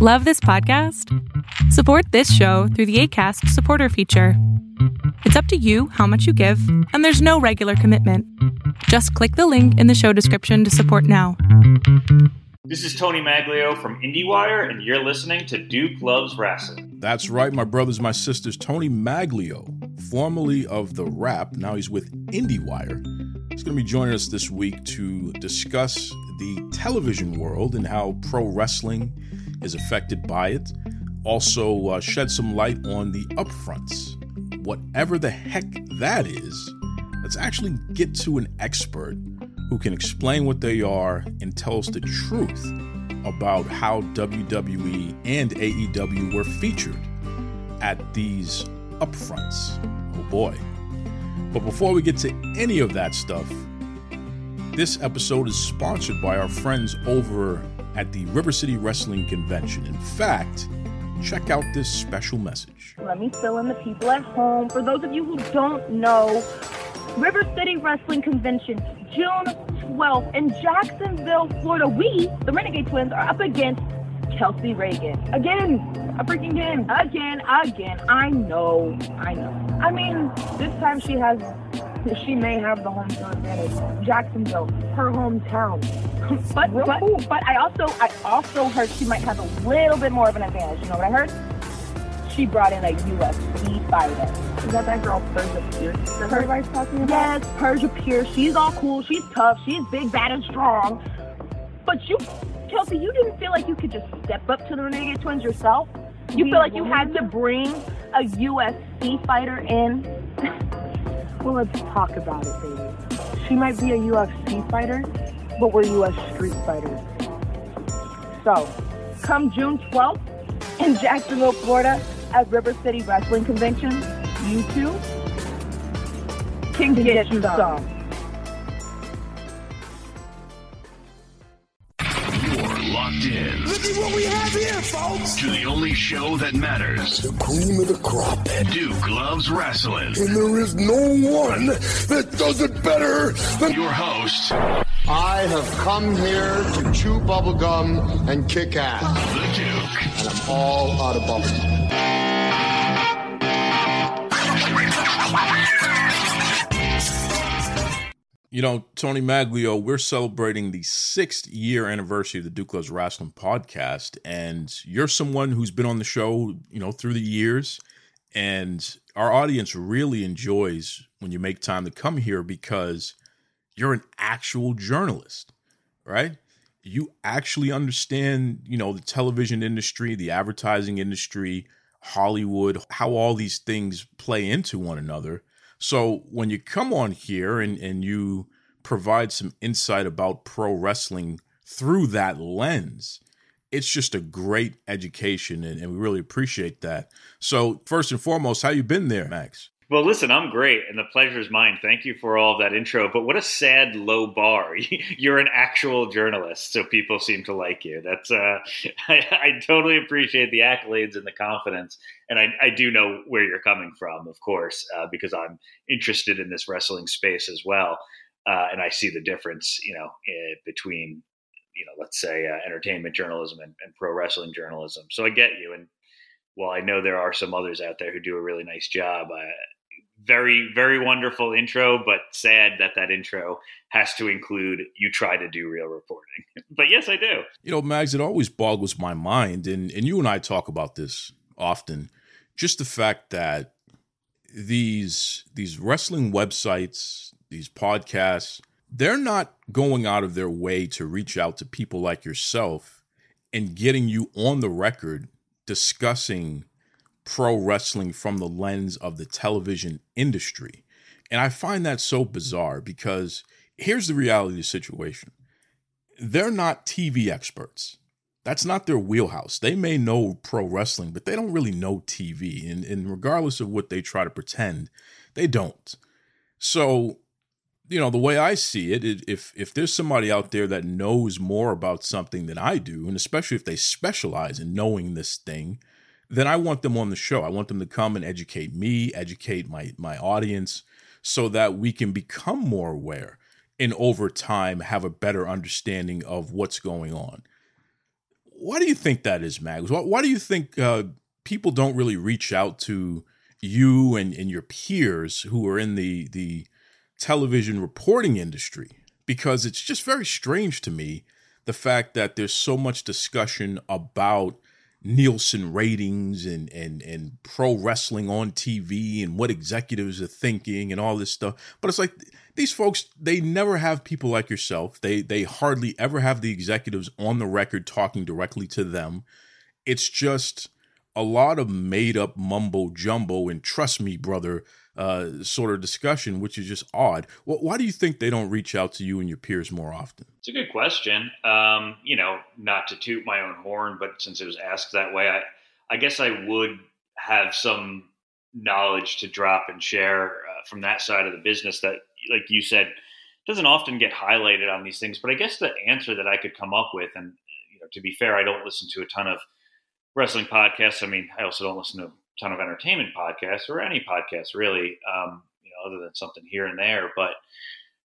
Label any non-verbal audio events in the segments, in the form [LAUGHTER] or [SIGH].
Love this podcast? Support this show through the ACAST supporter feature. It's up to you how much you give, and there's no regular commitment. Just click the link in the show description to support now. This is Tony Maglio from IndieWire, and you're listening to Duke Loves Wrestling. That's right, my brothers, my sisters. Tony Maglio, formerly of The Wrap, now he's with IndieWire. He's going to be joining us this week to discuss the television world and how pro wrestling is affected by it. Also, uh, shed some light on the upfronts. Whatever the heck that is, let's actually get to an expert who can explain what they are and tell us the truth about how WWE and AEW were featured at these upfronts. Oh boy. But before we get to any of that stuff, this episode is sponsored by our friends over at the River City Wrestling Convention. In fact, check out this special message. Let me fill in the people at home. For those of you who don't know, River City Wrestling Convention, June 12th in Jacksonville, Florida. We, the Renegade Twins, are up against Kelsey Raegan. Again, a freaking game. Again, again. I know, I know. I mean, this time she has she may have the home field advantage. Jacksonville, her hometown. [LAUGHS] but, but but I also I also heard she might have a little bit more of an advantage. You know what I heard? She brought in a UFC fighter. Is that that girl Persia Pierce that everybody's talking about? Yes, Persia Pierce. She's all cool. She's tough. She's big, bad, and strong. But you, Kelsey, you didn't feel like you could just step up to the Renegade Twins yourself. You feel like you had to bring a UFC fighter in. Well, let's talk about it, baby. She might be a UFC fighter, but we're US street fighters. So, come June 12th in Jacksonville, Florida at River City Wrestling Convention, you too can get, get you some. You're locked in. Look at what we have here, folks. To the only show that matters. The cream of the crop. Duke loves wrestling. And there is no one that does it better than your host. I have come here to chew bubblegum and kick ass. The Duke. And I'm all out of bubblegum. You know, Tony Maglio, we're celebrating the sixth year anniversary of the Duke Loves Wrestling podcast. And you're someone who's been on the show, you know, through the years. And our audience really enjoys when you make time to come here because you're an actual journalist, right? You actually understand, you know, the television industry, the advertising industry, Hollywood, how all these things play into one another. So when you come on here and, and you provide some insight about pro wrestling through that lens, it's just a great education and, and we really appreciate that. So first and foremost, how you been there, Max? Well, listen, I'm great, and the pleasure is mine. Thank you for all of that intro. But what a sad low bar! [LAUGHS] You're an actual journalist, so people seem to like you. That's uh, [LAUGHS] I, I, totally appreciate the accolades and the confidence, and I, I do know where you're coming from, of course, uh, because I'm interested in this wrestling space as well, uh, and I see the difference, you know, eh, between you know, let's say uh, entertainment journalism and, and pro wrestling journalism. So I get you, and while I know there are some others out there who do a really nice job, I, very very wonderful intro but sad that that intro has to include you try to do real reporting. [LAUGHS] But yes i do. You know mags it always boggles my mind and and you and i talk about this often just the fact that these these wrestling websites these podcasts they're not going out of their way to reach out to people like yourself and getting you on the record discussing pro wrestling from the lens of the television industry. And I find that so bizarre because here's the reality of the situation they're not TV experts. That's not their wheelhouse. They may know pro wrestling, but they don't really know TV. And, and regardless of what they try to pretend, they don't. So, you know, the way I see it, if if there's somebody out there that knows more about something than I do, and especially if they specialize in knowing this thing, then I want them on the show. I want them to come and educate me, educate my my audience so that we can become more aware and over time have a better understanding of what's going on. why do you think that is, Mags? Why, why do you think uh, people don't really reach out to you and, and your peers who are in the the television reporting industry? Because it's just very strange to me the fact that there's so much discussion about Nielsen ratings and and and pro wrestling on TV and what executives are thinking and all this stuff. But it's like these folks they never have people like yourself. They they hardly ever have the executives on the record talking directly to them. It's just a lot of made up mumbo jumbo and trust me brother uh, sort of discussion, which is just odd. Well, why do you think they don't reach out to you and your peers more often? It's a good question. Um, you know, not to toot my own horn, but since it was asked that way, I, I guess I would have some knowledge to drop and share uh, from that side of the business that, like you said, doesn't often get highlighted on these things. But I guess the answer that I could come up with, and you know, to be fair, I don't listen to a ton of wrestling podcasts. I mean, I also don't listen to a ton of entertainment podcasts or any podcasts really, um, you know, other than something here and there. But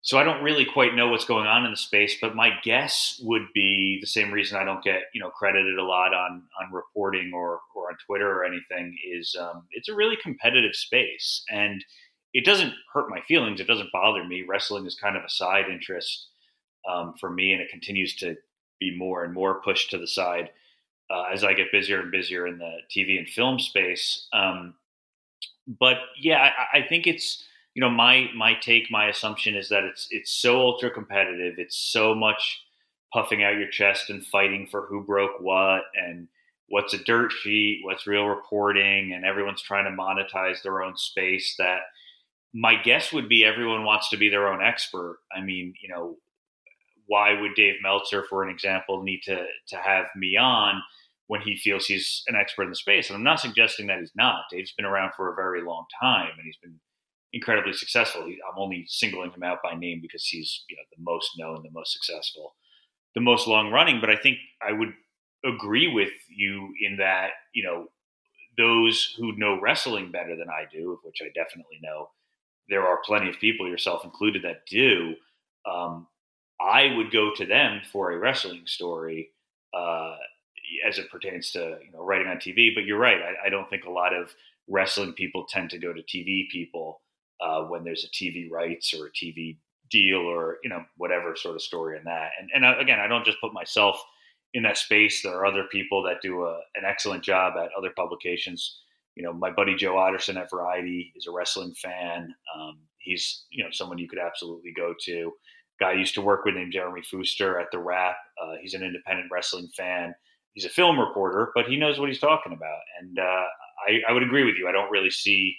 so I don't really quite know what's going on in the space. But my guess would be the same reason I don't get you know credited a lot on on reporting or or on Twitter or anything is um, it's a really competitive space and it doesn't hurt my feelings. It doesn't bother me. Wrestling is kind of a side interest um, for me, and it continues to be more and more pushed to the side uh, as I get busier and busier in the TV and film space. Um, but yeah, I, I, think it's you know my my take, my assumption is that it's it's so ultra competitive. It's so much puffing out your chest and fighting for who broke what and what's a dirt sheet, what's real reporting, and everyone's trying to monetize their own space. That my guess would be everyone wants to be their own expert. I mean, you know, why would Dave Meltzer, for an example, need to to have me on when he feels he's an expert in the space? And I'm not suggesting that he's not. Dave's been around for a very long time, and he's been incredibly successful. I'm only singling him out by name because he's you know the most known, the most successful, the most long running. But I think I would agree with you in that you know those who know wrestling better than I do, of which I definitely know, there are plenty of people, yourself included, that do. Um, I would go to them for a wrestling story uh, as it pertains to you know writing on TV. But you're right. I, I, don't think a lot of wrestling people tend to go to TV people uh, when there's a TV rights or a TV deal or you know whatever sort of story in that. And and uh, again, I don't just put myself in that space. There are other people that do a, an excellent job at other publications. You know, my buddy Joe Otterson at Variety is a wrestling fan. Um, he's you know someone you could absolutely go to guy I used to work with named Jeremy Fuster at the Wrap. Uh, he's an independent wrestling fan. He's a film reporter, but he knows what he's talking about. And uh, I, I, would agree with you. I don't really see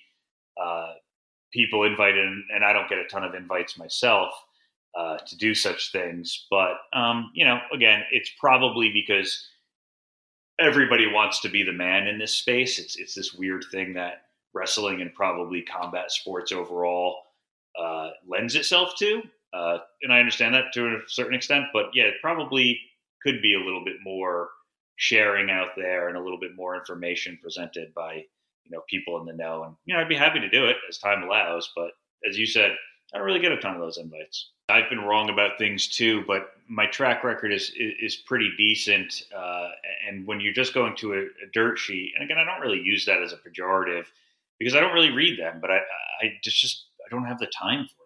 uh, people invited, and I don't get a ton of invites myself uh, to do such things. But um, you know, again, it's probably because everybody wants to be the man in this space. It's it's this weird thing that wrestling and probably combat sports overall uh, lends itself to. Uh, and I understand that to a certain extent, but yeah, it probably could be a little bit more sharing out there and a little bit more information presented by you know people in the know. And you know, I'd be happy to do it as time allows, but as you said, I don't really get a ton of those invites. I've been wrong about things too, but my track record is is pretty decent. Uh, and when you're just going to a, a, dirt sheet, and again, I don't really use that as a pejorative because I don't really read them, but I I just just I don't have the time for it.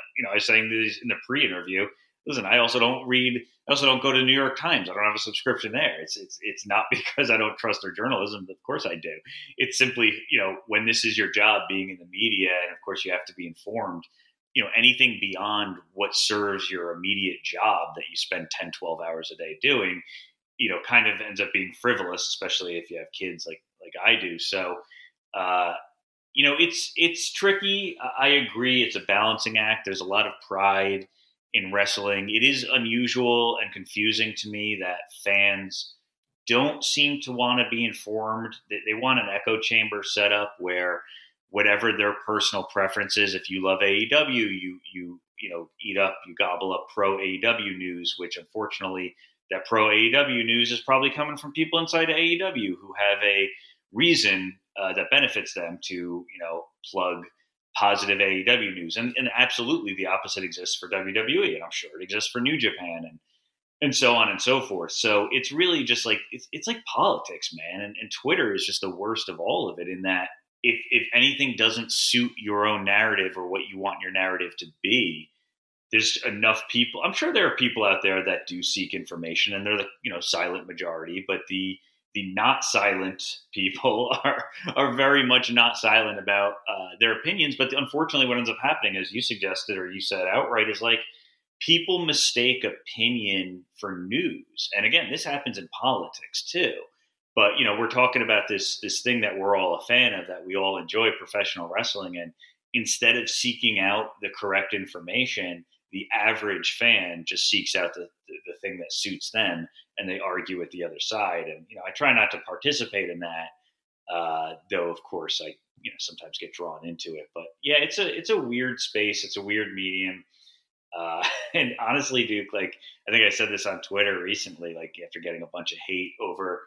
[LAUGHS] You know, I was saying this in the pre-interview. Listen, I also don't read. I also don't go to New York Times. I don't have a subscription there. It's it's it's not [LAUGHS] because I don't trust their journalism. Of course, I do. It's simply you know when this is your job, being in the media, and of course you have to be informed. You know anything beyond what serves your immediate job that you spend 10, 12 hours a day doing, you know, kind of ends up being frivolous, especially if you have kids like like I do. So. Uh, you know, it's it's tricky. I agree. It's a balancing act. There's a lot of pride in wrestling. It is unusual and confusing to me that fans don't seem to want to be informed. They, they want an echo chamber set up where whatever their personal preferences, if you love AEW, you you you know eat up, you gobble up pro AEW news, which unfortunately that pro AEW news is probably coming from people inside AEW who have a reason uh, that benefits them to you know plug positive AEW news, and, and absolutely the opposite exists for WWE, and I'm sure it exists for New Japan and and so on and so forth. So it's really just like it's it's like politics, man. And, and Twitter is just the worst of all of it in that if if anything doesn't suit your own narrative or what you want your narrative to be, there's enough people. I'm sure there are people out there that do seek information, and they're the you know silent majority. But the the not silent people [LAUGHS] are are very much not silent about uh, their opinions. But unfortunately, what ends up happening, as you suggested or you said outright, is like people mistake opinion for news. And again, this happens in politics too. But you know, we're talking about this this thing that we're all a fan of, that we all enjoy professional wrestling, and instead of seeking out the correct information, the average fan just seeks out the, the, the thing that suits them, and they argue with the other side. And you know, I try not to participate in that, uh, though of course I you know sometimes get drawn into it. But yeah, it's a it's a weird space. It's a weird medium. Uh, [LAUGHS] and honestly, Duke, like I think I said this on Twitter recently, like after getting a bunch of hate over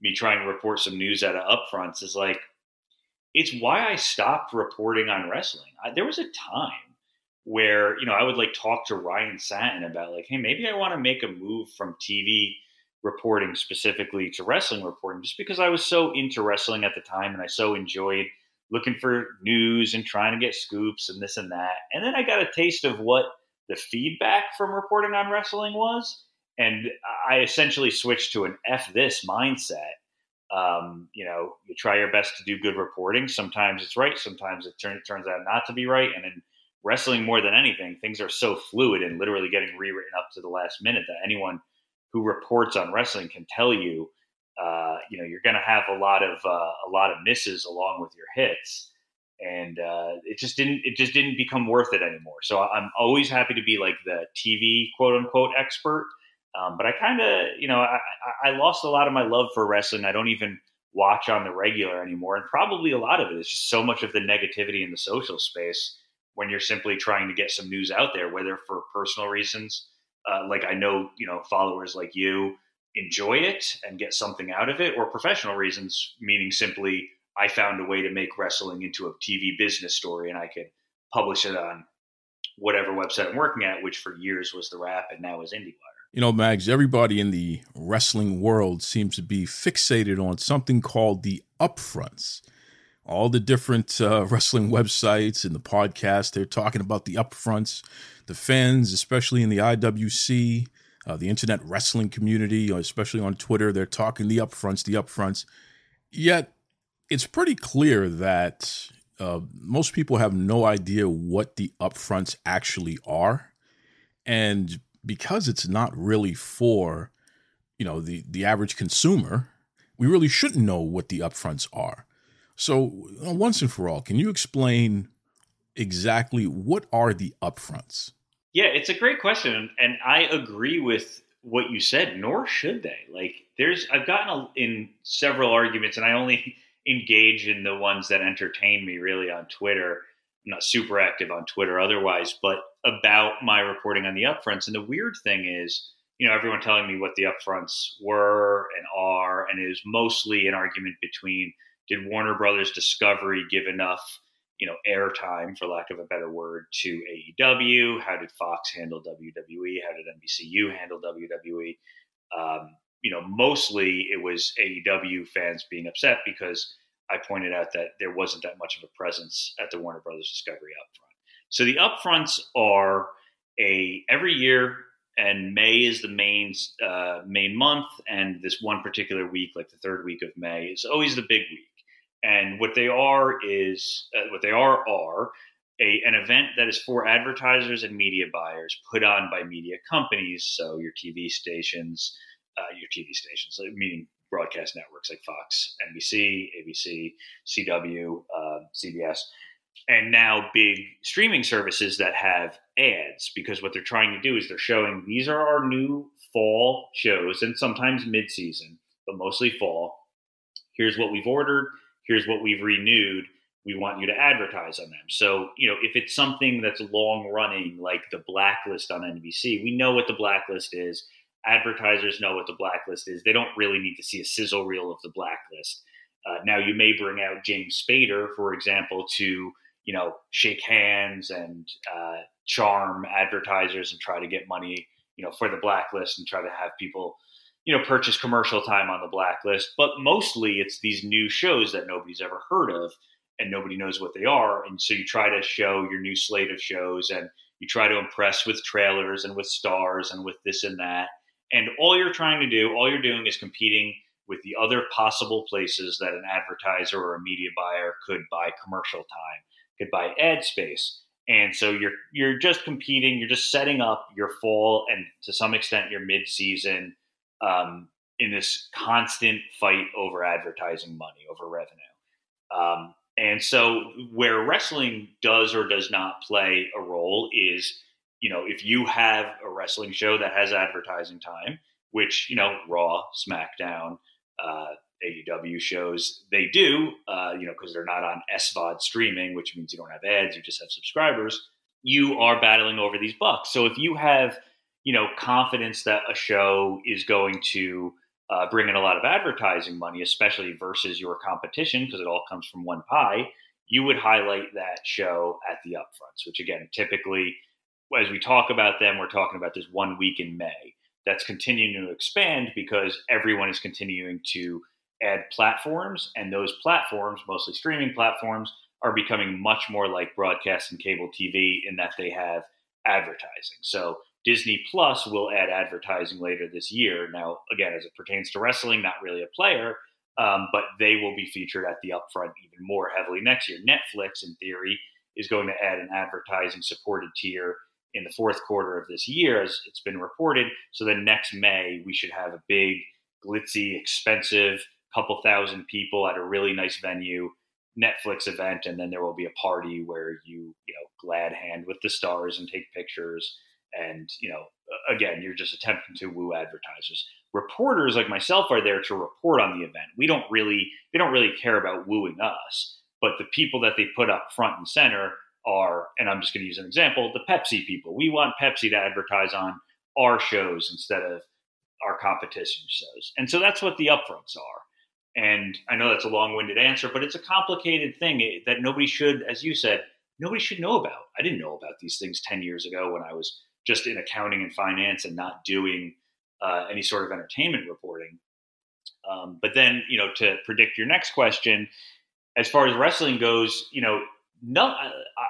me trying to report some news out of upfronts, is like it's why I stopped reporting on wrestling. I, there was a time where you know I would like talk to Ryan Satin about like, hey, maybe I want to make a move from TV reporting specifically to wrestling reporting, just because I was so into wrestling at the time and I so enjoyed looking for news and trying to get scoops and this and that. And then I got a taste of what the feedback from reporting on wrestling was. And I essentially switched to an F this mindset. Um, you know, you try your best to do good reporting. Sometimes it's right, sometimes it turn, turns out not to be right. And in wrestling, more than anything, things are so fluid and literally getting rewritten up to the last minute that anyone who reports on wrestling can tell you, uh, you know, you're going to have a lot of uh, a lot of misses along with your hits and uh, it just didn't it just didn't become worth it anymore. So I'm always happy to be like the TV quote unquote expert, um, but I kind of you know I, I lost a lot of my love for wrestling. I don't even watch on the regular anymore, and probably a lot of it is just so much of the negativity in the social space when you're simply trying to get some news out there, whether for personal reasons, uh, like I know you know followers like you enjoy it and get something out of it, or professional reasons, meaning simply I found a way to make wrestling into a TV business story and I could publish it on whatever website I'm working at, which for years was The Wrap and now is IndieWire. You know, Mags, everybody in the wrestling world seems to be fixated on something called the upfronts. All the different uh, wrestling websites and the podcast, they're talking about the upfronts. The fans, especially in the IWC, uh, the internet wrestling community, especially on Twitter, they're talking the upfronts, the upfronts. Yet it's pretty clear that uh, most people have no idea what the upfronts actually are, and because it's not really for you know the the average consumer, we really shouldn't know what the upfronts are. So uh, once and for all, can you explain exactly what are the upfronts? Yeah, it's a great question, and I agree with what you said. Nor should they. Like, there's I've gotten a, in several arguments, and I only [LAUGHS] engage in the ones that entertain me really on Twitter. I'm not super active on Twitter otherwise, but about my reporting on the upfronts. And the weird thing is, you know, everyone telling me what the upfronts were and are, and it was mostly an argument between did Warner Brothers Discovery give enough, you know, airtime, for lack of a better word, to AEW? How did Fox handle WWE? How did NBCU handle WWE? Um, you know, mostly it was AEW fans being upset because I pointed out that there wasn't that much of a presence at the Warner Brothers Discovery upfront. So the upfronts are a every year, and May is the main uh, main month, and this one particular week, like the third week of May, is always the big week. And what they are is uh, what they are are a, an event that is for advertisers and media buyers put on by media companies, so your TV stations, uh, your TV stations, meaning broadcast networks like Fox, NBC, ABC, CW, uh, CBS, and now big streaming services that have ads because what they're trying to do is they're showing these are our new fall shows and sometimes mid-season, but mostly fall. Here's what we've ordered. Here's what we've renewed. We want you to advertise on them. So, you know, if it's something that's long running, like the blacklist on NBC, we know what the blacklist is advertisers know what the blacklist is. They don't really need to see a sizzle reel of the blacklist. Uh, now, you may bring out James Spader, for example, to you know shake hands and uh, charm advertisers and try to get money, you know, for the blacklist and try to have people, you know, purchase commercial time on the blacklist. But mostly it's these new shows that nobody's ever heard of and nobody knows what they are. And so you try to show your new slate of shows and you try to impress with trailers and with stars and with this and that. And all you're trying to do, all you're doing is competing with the other possible places that an advertiser or a media buyer could buy commercial time, could buy ad space. And so you're you're just competing, you're just setting up your fall and to some extent your mid-season um, in this constant fight over advertising money, over revenue. Um, and so where wrestling does or does not play a role is, you know, if you have a wrestling show that has advertising time, which, you know, Raw, SmackDown, uh, AEW shows, they do, uh, you know, because they're not on SVOD streaming, which means you don't have ads, you just have subscribers. You are battling over these bucks. So if you have, you know, confidence that a show is going to uh, bring in a lot of advertising money, especially versus your competition, because it all comes from one pie, you would highlight that show at the upfronts, which again, typically, as we talk about them, we're talking about this one week in May that's continuing to expand because everyone is continuing to add platforms, and those platforms, mostly streaming platforms, are becoming much more like broadcast and cable TV in that they have advertising. So Disney Plus will add advertising later this year. Now, again, as it pertains to wrestling, not really a player, um, but they will be featured at the upfront even more heavily next year. Netflix, in theory, is going to add an advertising supported tier in the fourth quarter of this year, as it's been reported. So then next May, we should have a big, glitzy, expensive, couple thousand people at a really nice venue Netflix event, and then there will be a party where you, you know, glad hand with the stars and take pictures and you know again you're just attempting to woo advertisers. Reporters like myself are there to report on the event. We don't really they don't really care about wooing us but the people that they put up front and center are and i'm just going to use an example the pepsi people. We want pepsi to advertise on our shows instead of our competition shows. And so that's what the upfronts are. And i know that's a long-winded answer but it's a complicated thing eh, that nobody should as you said nobody should know about. I didn't know about these things 10 years ago when i was just in accounting and finance and not doing uh, any sort of entertainment reporting. Um, but then, you know, to predict your next question, as far as wrestling goes, you know, no,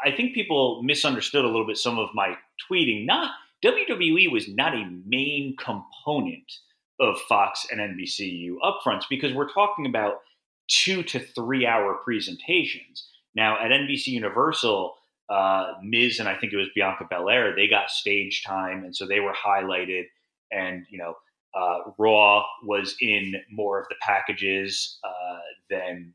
I think people misunderstood a little bit some of my tweeting. Not WWE was not a main component of Fox and NBCU upfronts because we're talking about two to three hour presentations. Now at NBC Universal, uh, Miz and I think it was Bianca Belair, they got stage time, and so they were highlighted. And you know, uh, Raw was in more of the packages uh, than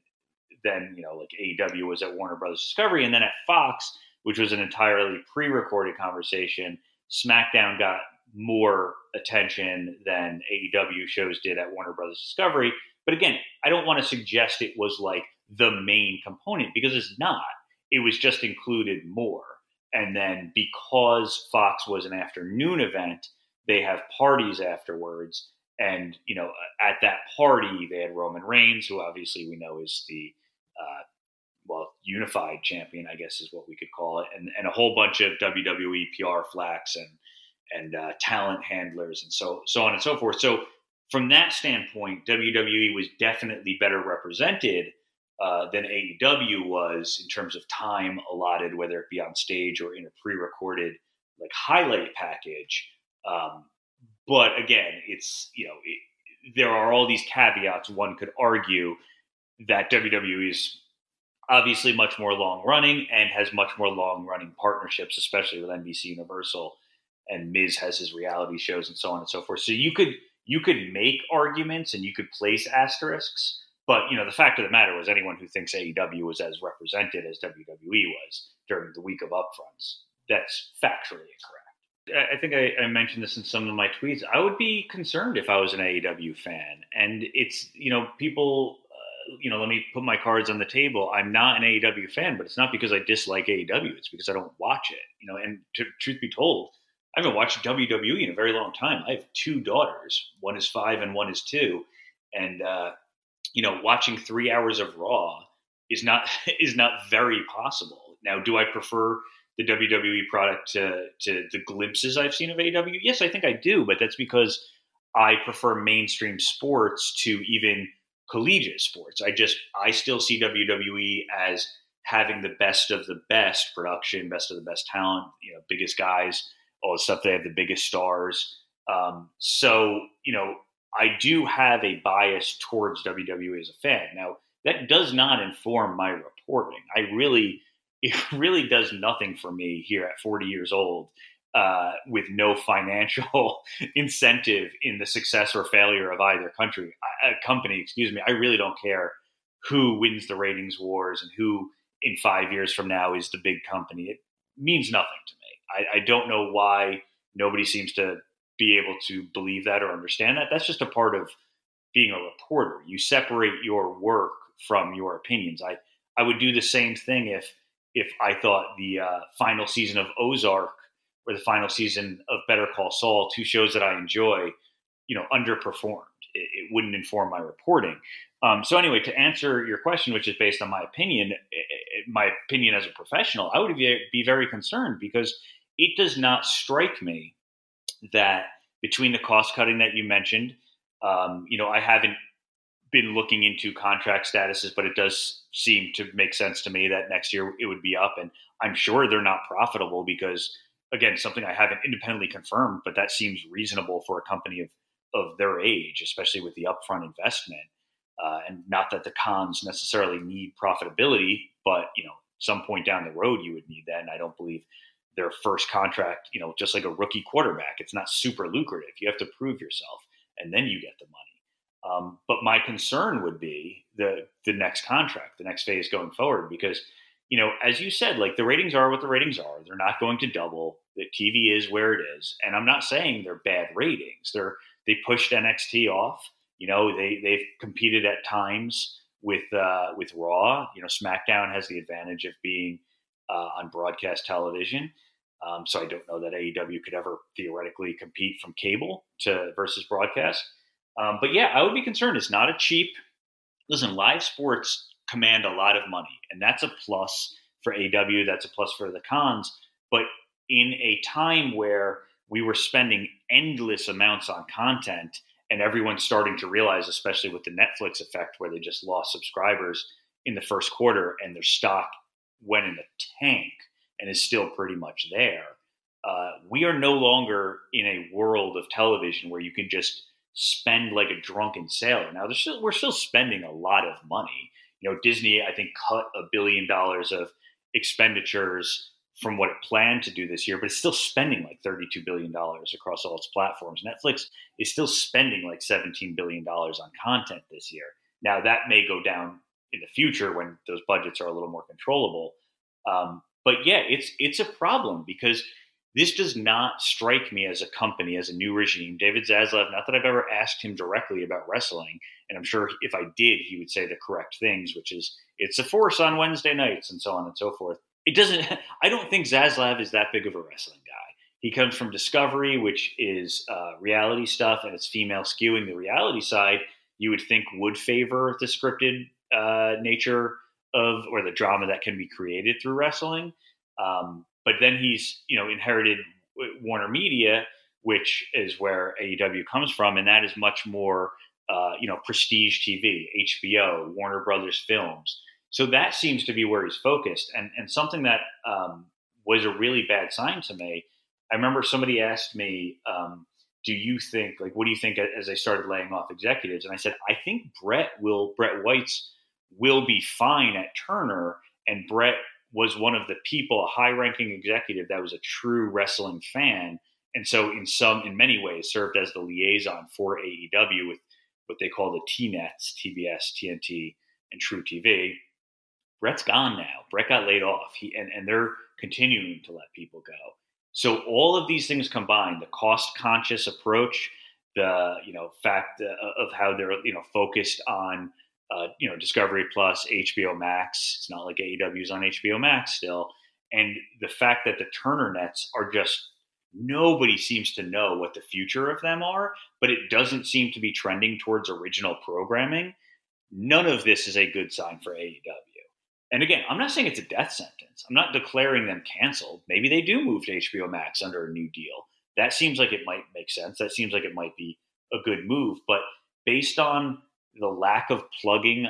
than you know, like AEW was at Warner Brothers Discovery, and then at Fox, which was an entirely pre-recorded conversation, SmackDown got more attention than AEW shows did at Warner Brothers Discovery. But again, I don't want to suggest it was like the main component because it's not it was just included more. And then because Fox was an afternoon event, they have parties afterwards. And, you know, at that party, they had Roman Reigns, who obviously we know is the, uh, well, unified champion, I guess is what we could call it, and, and a whole bunch of WWE PR flacks and, and uh, talent handlers and so, so on and so forth. So, from that standpoint, WWE was definitely better represented uh, than AEW was in terms of time allotted, whether it be on stage or in a pre-recorded like highlight package. Um, but again, it's you know it, there are all these caveats. One could argue that WWE is obviously much more long running and has much more long running partnerships, especially with NBC Universal. And Miz has his reality shows and so on and so forth. So you could you could make arguments and you could place asterisks but you know, the fact of the matter was, anyone who thinks AEW was as represented as WWE was during the week of upfronts, that's factually incorrect. I think I, I, mentioned this in some of my tweets. I would be concerned if I was an AEW fan, and it's you know people. Uh, you know, let me put my cards on the table. I'm not an AEW fan, but it's not because I dislike AEW. It's because I don't watch it. You know, and truth be told, I haven't watched WWE in a very long time. I have two daughters. One is five and one is two, and uh, you know, watching three hours of Raw is not [LAUGHS] is not very possible. Now, do I prefer the WWE product to to the glimpses I've seen of AEW? Yes, I think I do, but that's because I prefer mainstream sports to even collegiate sports. I just I still see WWE as having the best of the best production, best of the best talent, you know, biggest guys, all the stuff. They have the biggest stars. Um, so you know, I do have a bias towards WWE as a fan. Now that does not inform my reporting. I really, [LAUGHS] it really does nothing for me here at 40 years old. Uh, with no financial [LAUGHS] incentive in the success or failure of either country, a company, excuse me, I really don't care who wins the ratings wars and who in five years from now is the big company. It means nothing to me. I, I don't know why nobody seems to be able to believe that or understand that. That's just a part of being a reporter. You separate your work from your opinions. I, I would do the same thing if if I thought the uh, final season of Ozark or the final season of Better Call Saul, two shows that I enjoy, you know, underperformed. It, it wouldn't inform my reporting. Um, so anyway, to answer your question, which is based on my opinion, my opinion as a professional, I would be very concerned because it does not strike me that between the cost cutting that you mentioned, um, you know, I haven't been looking into contract statuses, but it does seem to make sense to me that next year it would be up. And I'm sure they're not profitable because, again, something I haven't independently confirmed, but that seems reasonable for a company of, of their age, especially with the upfront investment. Uh, and not that the Khans necessarily need profitability, but you know, some point down the road you would need that. And I don't believe their first contract, you know, just like a rookie quarterback, it's not super lucrative. You have to prove yourself, and then you get the money. Um, but my concern would be the the next contract, the next phase going forward, because you know, as you said, like the ratings are what the ratings are. They're not going to double. The TV is where it is, and I'm not saying they're bad ratings. They're they pushed NXT off. You know, they they've competed at times with uh, with Raw. You know, SmackDown has the advantage of being uh, on broadcast television. Um, so I don't know that AEW could ever theoretically compete from cable to versus broadcast. Um, but yeah, I would be concerned. It's not a cheap. Listen, live sports command a lot of money, and that's a plus for AW. That's a plus for the Khans. But in a time where we were spending endless amounts on content, and everyone's starting to realize, especially with the Netflix effect, where they just lost subscribers in the first quarter, and their stock went in the tank and is still pretty much there. Uh, we are no longer in a world of television where you can just spend like a drunken sailor. Now, still, we're still spending a lot of money. You know, Disney, I think, cut a billion dollars of expenditures from what it planned to do this year, but it's still spending like $32 billion across all its platforms. Netflix is still spending like $17 billion on content this year. Now, that may go down in the future when those budgets are a little more controllable. Um, but yeah, it's it's a problem because this does not strike me as a company, as a new regime. David Zaslav, not that I've ever asked him directly about wrestling, and I'm sure if I did, he would say the correct things, which is it's a force on Wednesday nights and so on and so forth. It doesn't. [LAUGHS] I don't think Zaslav is that big of a wrestling guy. He comes from Discovery, which is uh, reality stuff, and it's female skewing. The reality side, you would think, would favor the scripted uh, nature of or the drama that can be created through wrestling. Um, but then he's you know inherited Warner Media, which is where AEW comes from, and that is much more uh, you know prestige TV, HBO, Warner Brothers Films. So that seems to be where he's focused, and and something that um, was a really bad sign to me. I remember somebody asked me, um, "Do you think like what do you think?" As I started laying off executives, and I said, "I think Brett will Brett Weitz will be fine at Turner, and Brett was one of the people, a high ranking executive that was a true wrestling fan. And so, in some, in many ways, served as the liaison for AEW with what they call the T Nets, TBS, TNT, and truTV. Brett's gone now. Brett got laid off. He, and, and they're continuing to let people go. So all of these things combined, the cost conscious approach, the you know fact uh, of how they're you know focused on uh, you know, Discovery Plus, HBO Max. It's not like AEW's on HBO Max still. And the fact that the Turner nets are just nobody seems to know what the future of them are, but it doesn't seem to be trending towards original programming. None of this is a good sign for AEW. And again, I'm not saying it's a death sentence. I'm not declaring them canceled. Maybe they do move to HBO Max under a new deal. That seems like it might make sense. That seems like it might be a good move. But based on the lack of plugging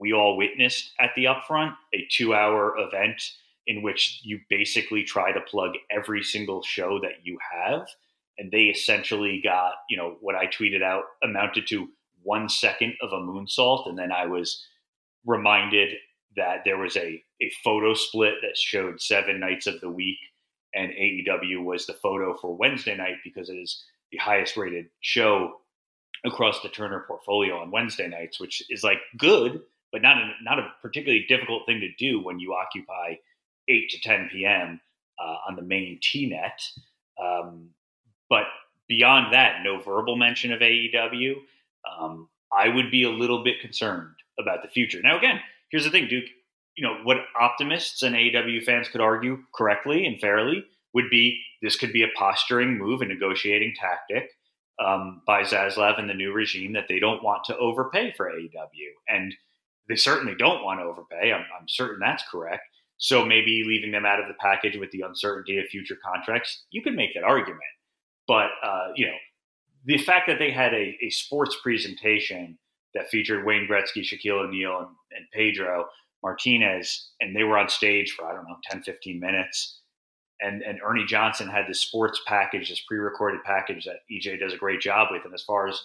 we all witnessed at the upfront, a two hour event in which you basically try to plug every single show that you have. And they essentially got, you know, what I tweeted out amounted to one second of a moonsault. And then I was reminded that there was a, a photo split that showed seven nights of the week. And AEW was the photo for Wednesday night because it is the highest rated show across the Turner portfolio on Wednesday nights, which is like good, but not a, not a particularly difficult thing to do when you occupy 8 to 10 p.m. Uh, on the main TNet. Um, but beyond that, no verbal mention of AEW. Um, I would be a little bit concerned about the future. Now, again, here's the thing, Duke. You know what optimists and AEW fans could argue correctly and fairly would be this could be a posturing move, a negotiating tactic um, by Zaslav and the new regime that they don't want to overpay for AEW, and they certainly don't want to overpay. I'm, I'm certain that's correct. So maybe leaving them out of the package with the uncertainty of future contracts, you could make that argument. But uh, you know, the fact that they had a, a sports presentation that featured Wayne Gretzky, Shaquille O'Neal, and, and Pedro Martinez, and they were on stage for I don't know 10, 15 minutes. And, and Ernie Johnson had this sports package, this pre-recorded package that EJ does a great job with. And as far as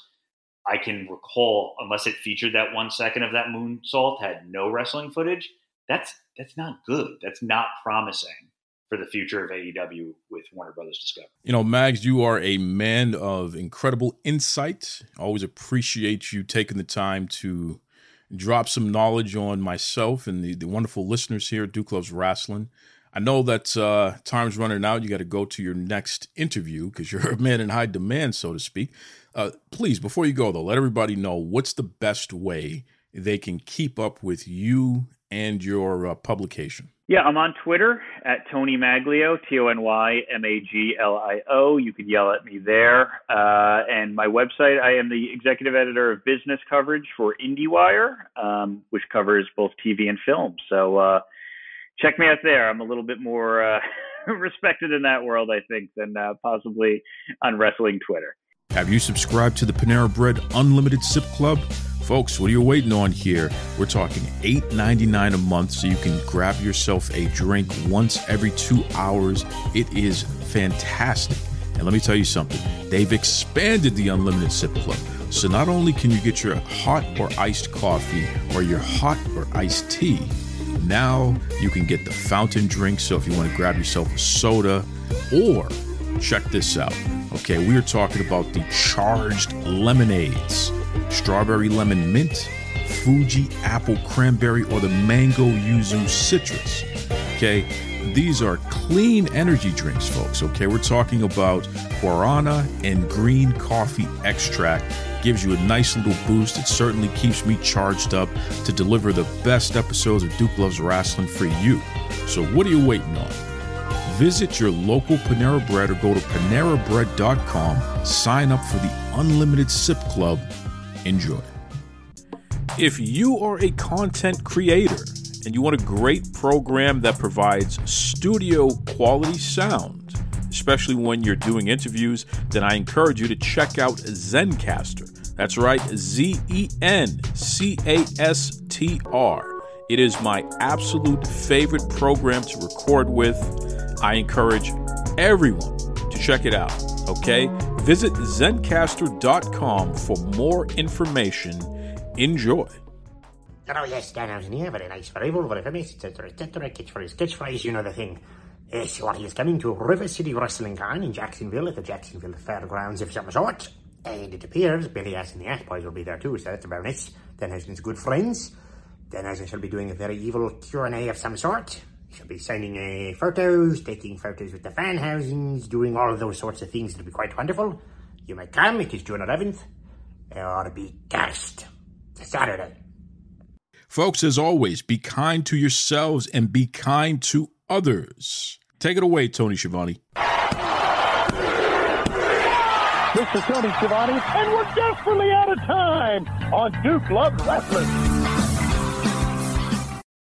I can recall, unless it featured that one second of that moonsault, had no wrestling footage that's that's not good. That's not promising for the future of AEW with Warner Brothers Discovery. You know, Mags, you are a man of incredible insight. Always appreciate you taking the time to drop some knowledge on myself and the, the wonderful listeners here at Duke Loves Wrestling. I know that uh, time's running out. You got to go to your next interview because you're [LAUGHS] a man in high demand, so to speak. Uh, please, before you go, though, let everybody know what's the best way they can keep up with you and your uh, publication. Yeah, I'm on Twitter at Tony Maglio, T O N Y M A G L I O. You can yell at me there. Uh, and my website, I am the executive editor of business coverage for IndieWire, um, which covers both TV and film. So uh, check me out there. I'm a little bit more uh, [LAUGHS] respected in that world, I think, than uh, possibly on wrestling Twitter. Have you subscribed to the Panera Bread Unlimited Sip Club? Folks, what are you waiting on here? We're talking $8.99 a month so you can grab yourself a drink once every two hours. It is fantastic. And let me tell you something they've expanded the Unlimited Sip Club. So not only can you get your hot or iced coffee or your hot or iced tea, now you can get the fountain drink. So if you want to grab yourself a soda, or check this out. Okay, we are talking about the charged lemonades strawberry lemon mint, Fuji apple cranberry, or the mango yuzu citrus. Okay, these are clean energy drinks, folks. Okay, we're talking about guarana and green coffee extract. Gives you a nice little boost. It certainly keeps me charged up to deliver the best episodes of Duke Loves Wrestling for you. So, what are you waiting on? Visit your local Panera Bread or go to PaneraBread.com, sign up for the Unlimited Sip Club, Enjoy. If you are a content creator and you want a great program that provides studio quality sound, especially when you're doing interviews, then I encourage you to check out Zencastr. That's right, Z E N C A S T R. It is my absolute favorite program to record with. I encourage everyone to check it out, okay? Visit zencastr.com for more information. Enjoy. Oh, yes, Danhausen here. Very nice, very full, very famous, etc., etc. Catchphrase, catchphrase, you know the thing. Yes, what he is coming to River City Wrestling Con in Jacksonville at the Jacksonville Fairgrounds of some sort. And it appears Billy Ass and the Ass Boys will be there too, so that's a bonus. Danhausen's good friends. Dan Danhausen shall be doing a very evil Q&A of some sort. She'll be signing uh, photos, taking photos with the fan housings, doing all those sorts of things. It'll be quite wonderful. You may come. It is June 11th. Or be gassed. Saturday. Folks, as always, be kind to yourselves and be kind to others. Take it away, Tony Schiavone. This is Tony Schiavone, and we're desperately out of time on Duke Love Wrestling.